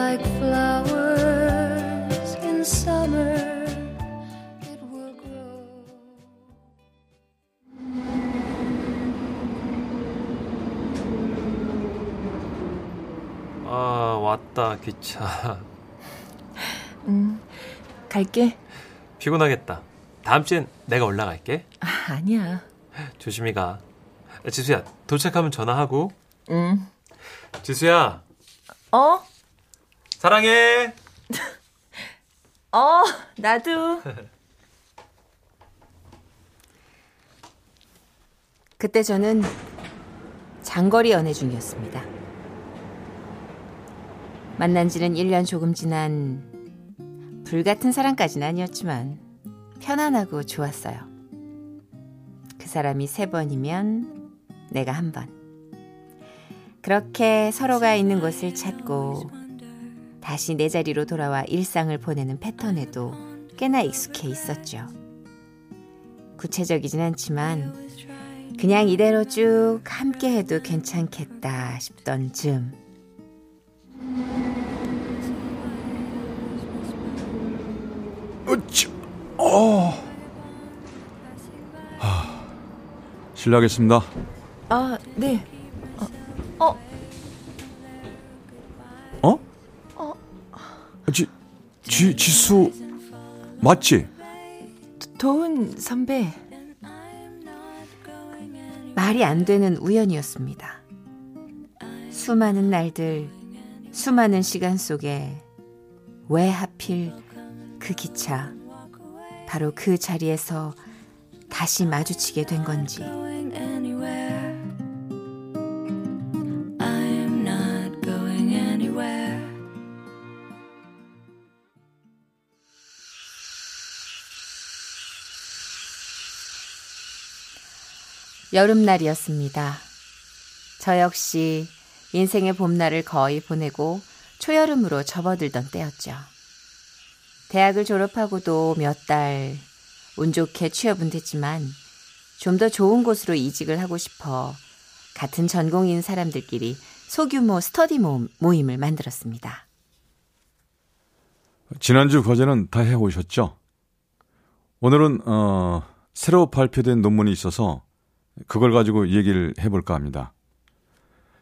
like flowers in summer. It will grow. 아 왔다 기차 음 갈게. 피곤하겠다. 다음 주엔 내가 올라갈게. 아, 아니야. 조심히 가. 지수야 도착하면 전화하고. 응. 지수야. 어? 사랑해 어 나도 그때 저는 장거리 연애 중이었습니다. 만난 지는 1년 조금 지난 불같은 사랑까지는 아니었지만 편안하고 좋았어요. 그 사람이 세 번이면 내가 한 번. 그렇게 서로가 있는 곳을 찾고 다시 내 자리로 돌아와 일상을 보내는 패턴에도 꽤나 익숙해 있었죠. 구체적이진 않지만 그냥 이대로 쭉 함께 해도 괜찮겠다 싶던 즈음. 으치, 어. 하, 실례하겠습니다. 아, 네. 지, 지수, 맞지? 도훈 선배. 말이 안 되는 우연이었습니다. 수많은 날들, 수많은 시간 속에 왜 하필 그 기차, 바로 그 자리에서 다시 마주치게 된 건지. 여름날이었습니다. 저 역시 인생의 봄날을 거의 보내고 초여름으로 접어들던 때였죠. 대학을 졸업하고도 몇 달 운 좋게 취업은 됐지만 좀 더 좋은 곳으로 이직을 하고 싶어 같은 전공인 사람들끼리 소규모 스터디 모임, 모임을 만들었습니다. 지난주 과제는 다 해오셨죠? 오늘은 어, 새로 발표된 논문이 있어서 그걸 가지고 얘기를 해볼까 합니다.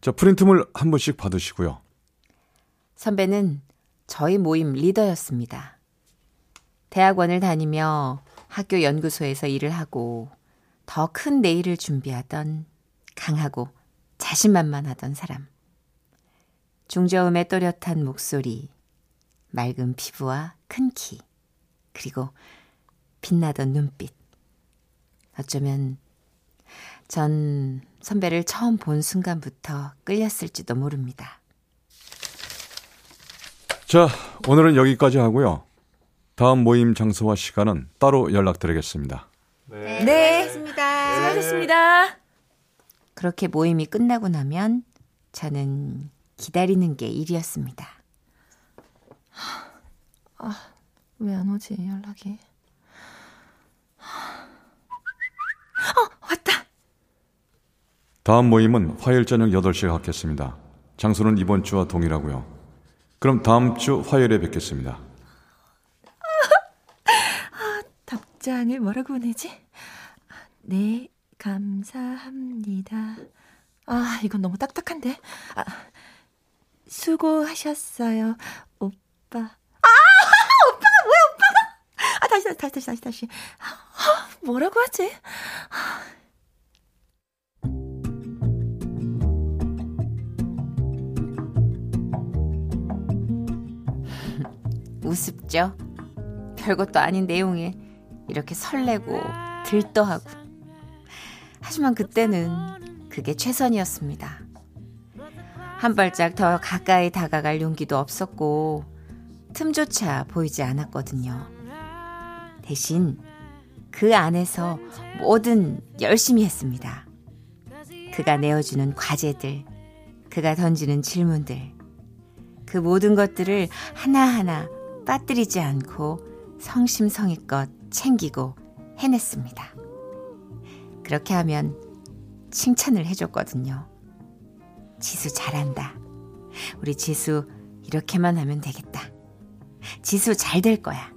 자, 프린트물 한 번씩 받으시고요. 선배는 저희 모임 리더였습니다. 대학원을 다니며 학교 연구소에서 일을 하고 더 큰 내일을 준비하던 강하고 자신만만하던 사람. 중저음의 또렷한 목소리, 맑은 피부와 큰 키, 그리고 빛나던 눈빛. 어쩌면 전 선배를 처음 본 순간부터 끌렸을지도 모릅니다. 자, 오늘은 여기까지 하고요. 다음 모임 장소와 시간은 따로 연락드리겠습니다. 네. 네. 수고하셨습니다. 수고하셨습니다. 그렇게 모임이 끝나고 나면 저는 기다리는 게 일이었습니다. 아, 왜 안 오지, 연락이? 어, 왔다. 다음 모임은 화요일 저녁 8시에 갖겠습니다. 장소는 이번 주와 동일하고요. 그럼 다음 주 화요일에 뵙겠습니다. 아, 답장을 뭐라고 보내지? 네, 감사합니다. 아, 이건 너무 딱딱한데. 아, 수고하셨어요, 오빠. 아, 오빠가 뭐야, 오빠가? 아, 다시, 다시, 다시, 다시, 다시. 아, 뭐라고 하지? 아. 우습죠? 별것도 아닌 내용에 이렇게 설레고 들떠하고. 하지만 그때는 그게 최선이었습니다. 한 발짝 더 가까이 다가갈 용기도 없었고 틈조차 보이지 않았거든요. 대신 그 안에서 뭐든 열심히 했습니다. 그가 내어주는 과제들, 그가 던지는 질문들, 그 모든 것들을 하나하나 빠뜨리지 않고 성심성의껏 챙기고 해냈습니다. 그렇게 하면 칭찬을 해줬거든요. 지수 잘한다. 우리 지수 이렇게만 하면 되겠다. 지수 잘 될 거야.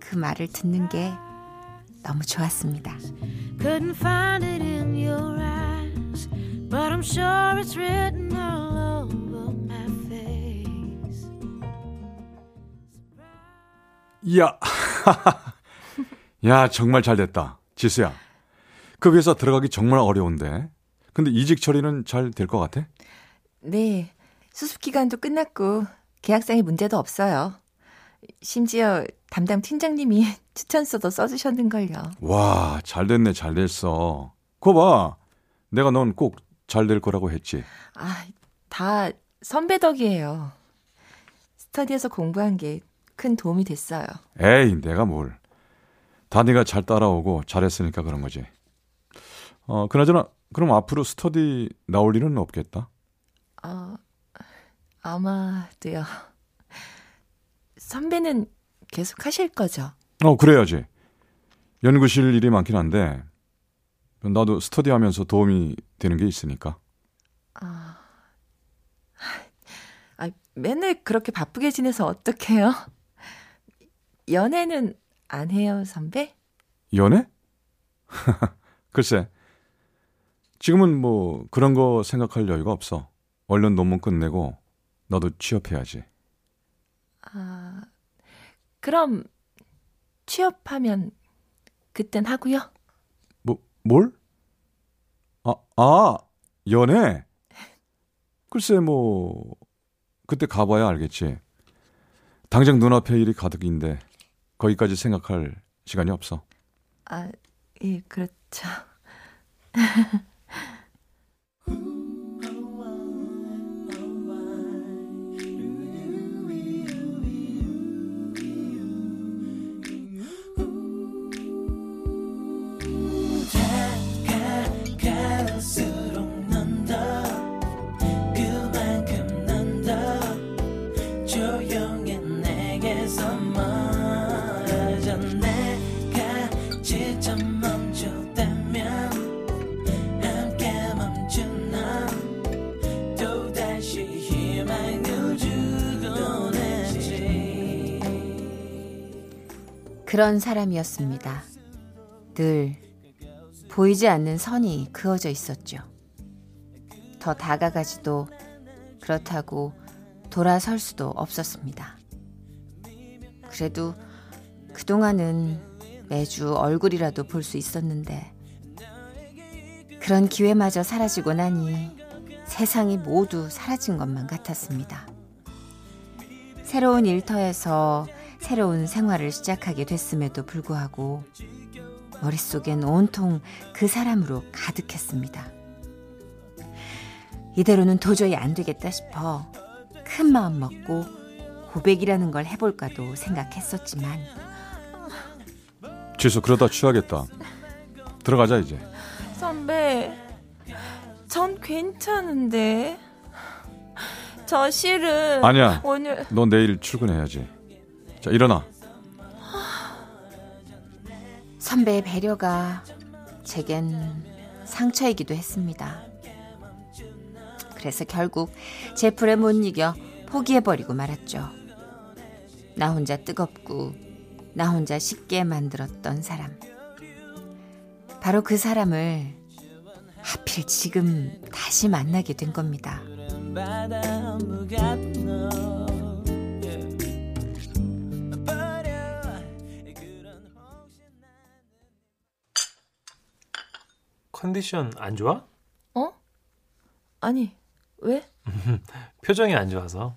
그 말을 듣는 게 너무 좋았습니다. Couldn't find it in your eyes, but I'm sure it's written all 야, 야 정말 잘 됐다, 지수야. 그 회사 들어가기 정말 어려운데. 근데 이직 처리는 잘 될 것 같아? 네. 수습 기간도 끝났고 계약상에 문제도 없어요. 심지어 담당 팀장님이 추천서도 써주셨는걸요. 와, 잘 됐네, 잘 됐어. 거 봐. 내가 넌 꼭 잘 될 거라고 했지. 아, 다 선배 덕이에요. 스터디에서 공부한 게 큰 도움이 됐어요. 에이, 내가 뭘. 다 네가 잘 따라오고 잘했으니까 그런 거지. 어, 그나저나 그럼 앞으로 스터디 나올 일은 없겠다? 어, 아마도요. 선배는 계속 하실 거죠? 어, 그래야지. 연구실 일이 많긴 한데, 나도 스터디 하면서 도움이 되는 게 있으니까. 아, 아 맨날 그렇게 바쁘게 지내서 어떡해요? 연애는 안 해요, 선배? 연애? 글쎄, 지금은 뭐 그런 거 생각할 여유가 없어. 얼른 논문 끝내고 너도 취업해야지. 아, 그럼 취업하면 그땐 하고요. 뭐 뭘? 아, 아, 연애. 글쎄 뭐 그때 가봐야 알겠지. 당장 눈앞에 일이 가득인데 거기까지 생각할 시간이 없어. 아, 예, 그렇죠. 그런 사람이었습니다. 늘 보이지 않는 선이 그어져 있었죠. 더 다가가지도 그렇다고 돌아설 수도 없었습니다. 그래도 그동안은 매주 얼굴이라도 볼 수 있었는데 그런 기회마저 사라지고 나니 세상이 모두 사라진 것만 같았습니다. 새로운 일터에서 새로운 생활을 시작하게 됐음에도 불구하고 머릿속엔 온통 그 사람으로 가득했습니다. 이대로는 도저히 안 되겠다 싶어 큰 마음 먹고 고백이라는 걸 해볼까도 생각했었지만 지수 그러다 취하겠다. 들어가자 이제. 선배, 전 괜찮은데. 저 실은 아니야. 오늘 너 내일 출근해야지. 자, 일어나. 선배의 배려가 제겐 상처이기도 했습니다. 그래서 결국 제 불에 못 이겨 포기해버리고 말았죠. 나 혼자 뜨겁고 나 혼자 쉽게 만들었던 사람. 바로 그 사람을 하필 지금 다시 만나게 된 겁니다. 컨디션 안 좋아? 어? 아니, 왜? 표정이 안 좋아서.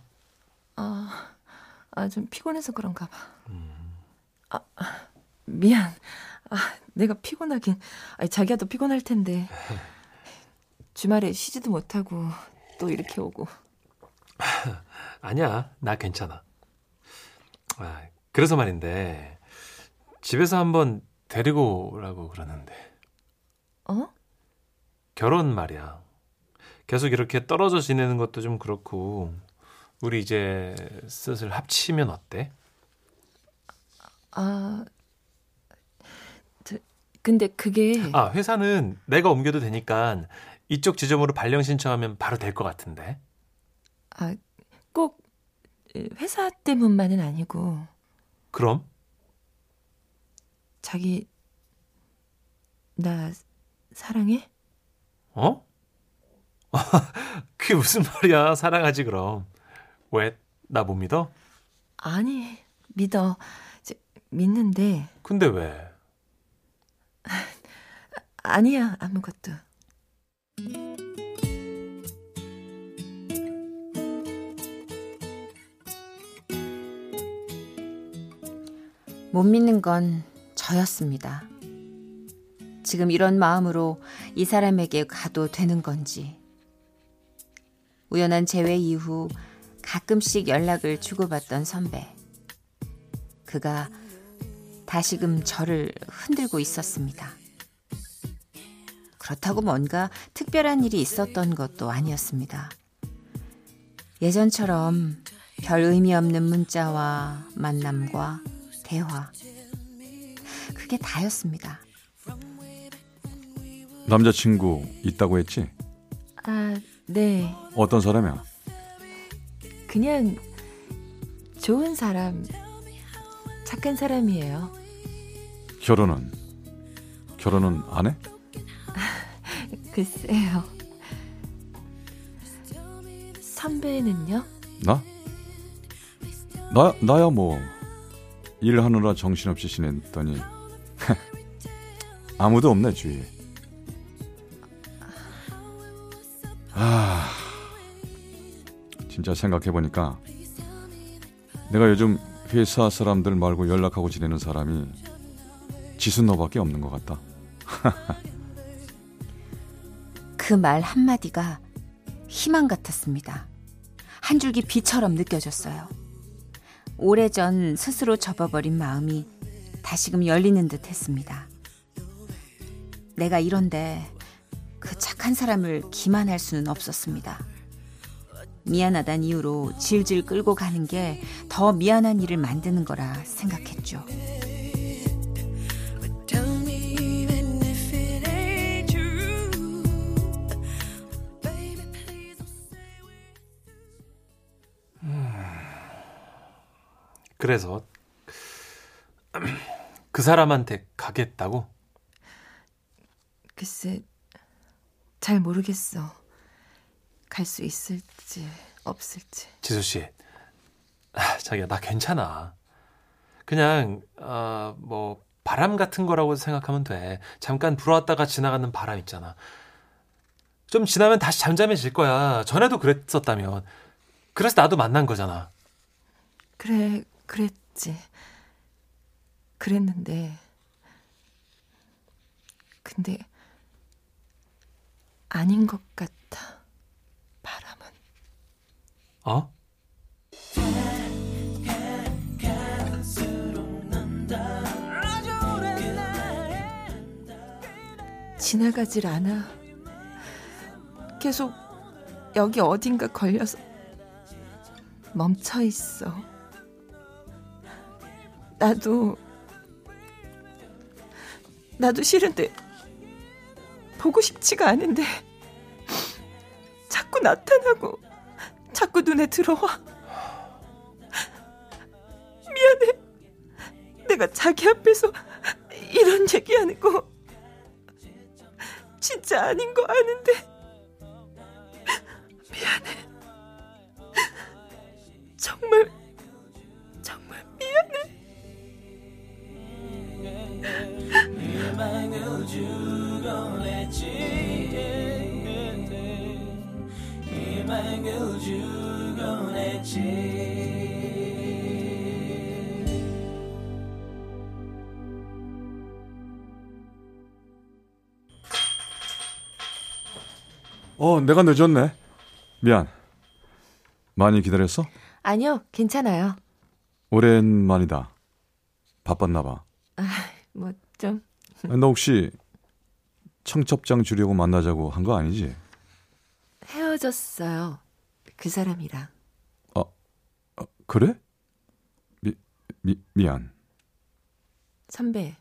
아, 아, 좀 피곤해서 그런가 봐. 아, 미안. 아, 내가 피곤하긴. 아니, 자기야 도 피곤할 텐데. 주말에 쉬지도 못하고 또 이렇게 오고. 아니야, 나 괜찮아. 아, 그래서 말인데 집에서 한번 데리고 오라고 그러는데. 어? 결혼 말이야. 계속 이렇게 떨어져 지내는 것도 좀 그렇고 우리 이제 슬슬 합치면 어때? 아, 저, 근데 그게 아, 회사는 내가 옮겨도 되니까 이쪽 지점으로 발령 신청하면 바로 될 것 같은데. 아, 꼭 회사 때문만은 아니고 그럼? 자기 나 사랑해? 어? 그게 무슨 말이야? 사랑하지 그럼. 왜? 나 못 믿어? 아니 믿어 저, 믿는데 근데 왜? 아니야 아무것도 못 믿는 건 저였습니다. 지금 이런 마음으로 이 사람에게 가도 되는 건지. 우연한 재회 이후 가끔씩 연락을 주고받던 선배. 그가 다시금 저를 흔들고 있었습니다. 그렇다고 뭔가 특별한 일이 있었던 것도 아니었습니다. 예전처럼 별 의미 없는 문자와 만남과 대화. 그게 다였습니다. 남자친구 있다고 했지? 아 네 어떤 사람이야? 그냥 좋은 사람 착한 사람이에요 결혼은? 결혼은 안 해? 글쎄요 선배는요? 나? 나, 나야 뭐, 일하느라 정신없이 지냈더니, 아무도 없네, 주위에. 아, 진짜 생각해보니까, 내가 요즘 회사 사람들 말고 연락하고 지내는 사람이 지순 너밖에 없는 것 같다. 그 말 한마디가 희망 같았습니다. 한 줄기 비처럼 느껴졌어요. 오래전 스스로 접어버린 마음이 다시금 열리는 듯 했습니다. 내가 이런데 한 사람을 기만할 수는 없었습니다. 미안하단 이유로 질질 끌고 가는 게 더 미안한 일을 만드는 거라 생각했죠. 그래서 그 사람한테 가겠다고? 글쎄 잘 모르겠어 갈 수 있을지 없을지 지수 씨, 아, 자기야 나 괜찮아. 그냥 어, 뭐 바람 같은 거라고 생각하면 돼. 잠깐 불어왔다가 지나가는 바람 있잖아. 좀 지나면 다시 잠잠해질 거야. 전에도 그랬었다면. 그래서 나도 만난 거잖아. 그래 그랬지 그랬는데 근데 아닌 것 같아. 바람은. 어? 지나가질 않아. 계속 여기 어딘가 걸려서 멈춰 있어. 나도 나도 싫은데 보고 싶지가 않은데 자꾸 나타나고 자꾸 눈에 들어와. 미안해. 내가 자기 앞에서 이런 얘기하는 거 진짜 아닌 거 아는데 어, 내가 늦었네. 미안. 많이 기다렸어? 아니요, 괜찮아요. 오랜만이다. 바빴나 봐. 뭐좀 너 혹시 청첩장 주려고 만나자고 한 거 아니지? 헤어졌어요. 그 사람이랑. 어, 그래? 미, 미, 미안. 선배.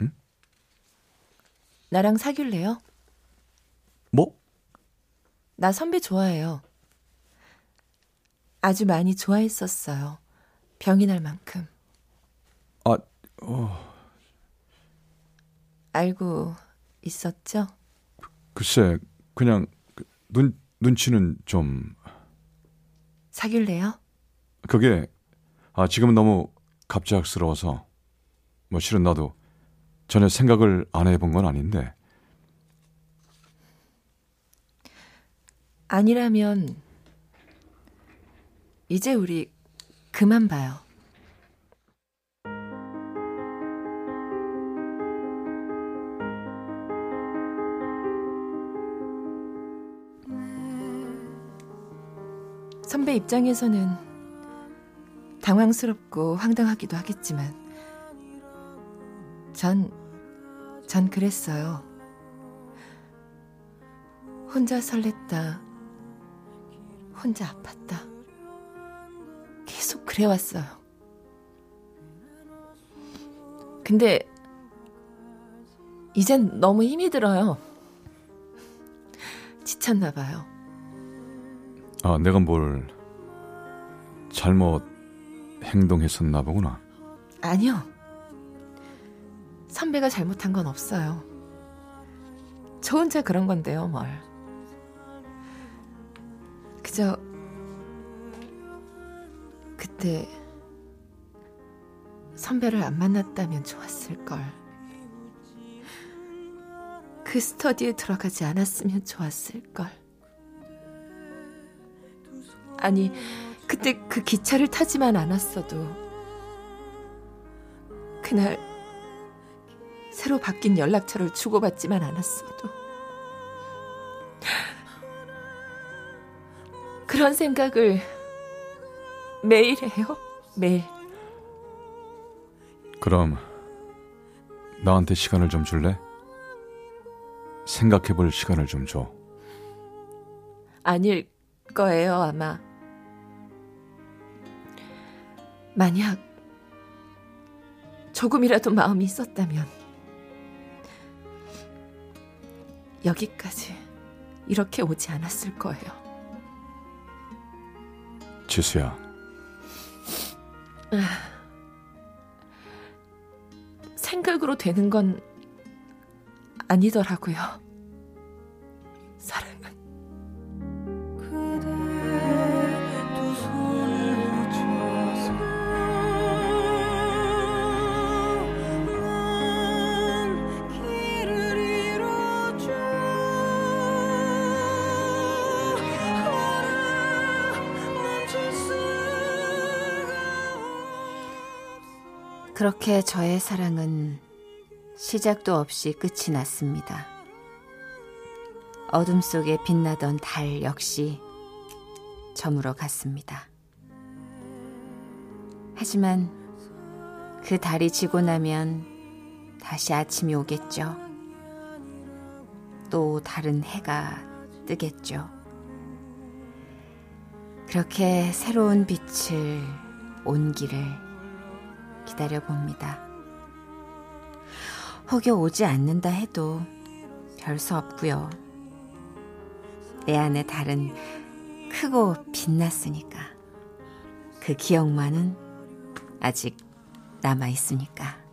응? 나랑 사귈래요? 뭐? 나 선배 좋아해요. 아주 많이 좋아했었어요. 병이 날 만큼. 아, 어, 알고 있었죠? 글쎄, 그냥 그 눈, 눈치는 좀, 사귈래요? 그게, 아, 지금은 너무 갑작스러워서, 뭐 실은 나도 전혀 생각을 안 해본 건 아닌데, 아니라면 이제 우리 그만 봐요. 선배 입장에서는 당황스럽고 황당하기도 하겠지만 전, 전 그랬어요. 혼자 설렜다. 혼자 아팠다. 계속 그래왔어요. 근데 이젠 너무 힘이 들어요. 지쳤나 봐요. 아, 내가 뭘 잘못 행동했었나 보구나. 아니요. 선배가 잘못한 건 없어요. 저 혼자 그런 건데요, 뭘. 그저 그때 선배를 안 만났다면 좋았을 걸. 그 스터디에 들어가지 않았으면 좋았을 걸. 아니, 그때 그 기차를 타지만 않았어도 그날 새로 바뀐 연락처를 주고받지만 않았어도 그런 생각을 매일 해요. 매일. 그럼 나한테 시간을 좀 줄래? 생각해 볼 시간을 좀 줘. 아닐 거예요, 아마. 만약 조금이라도 마음이 있었다면 여기까지 이렇게 오지 않았을 거예요. 지수야, 생각으로 되는 건 아니더라고요. 사랑 그렇게 저의 사랑은 시작도 없이 끝이 났습니다. 어둠 속에 빛나던 달 역시 저물어 갔습니다. 하지만 그 달이 지고 나면 다시 아침이 오겠죠. 또 다른 해가 뜨겠죠. 그렇게 새로운 빛을 온기를 기다려 봅니다. 혹여 오지 않는다 해도 별수 없고요. 내 안에 달은 크고 빛났으니까. 그 기억만은 아직 남아 있으니까.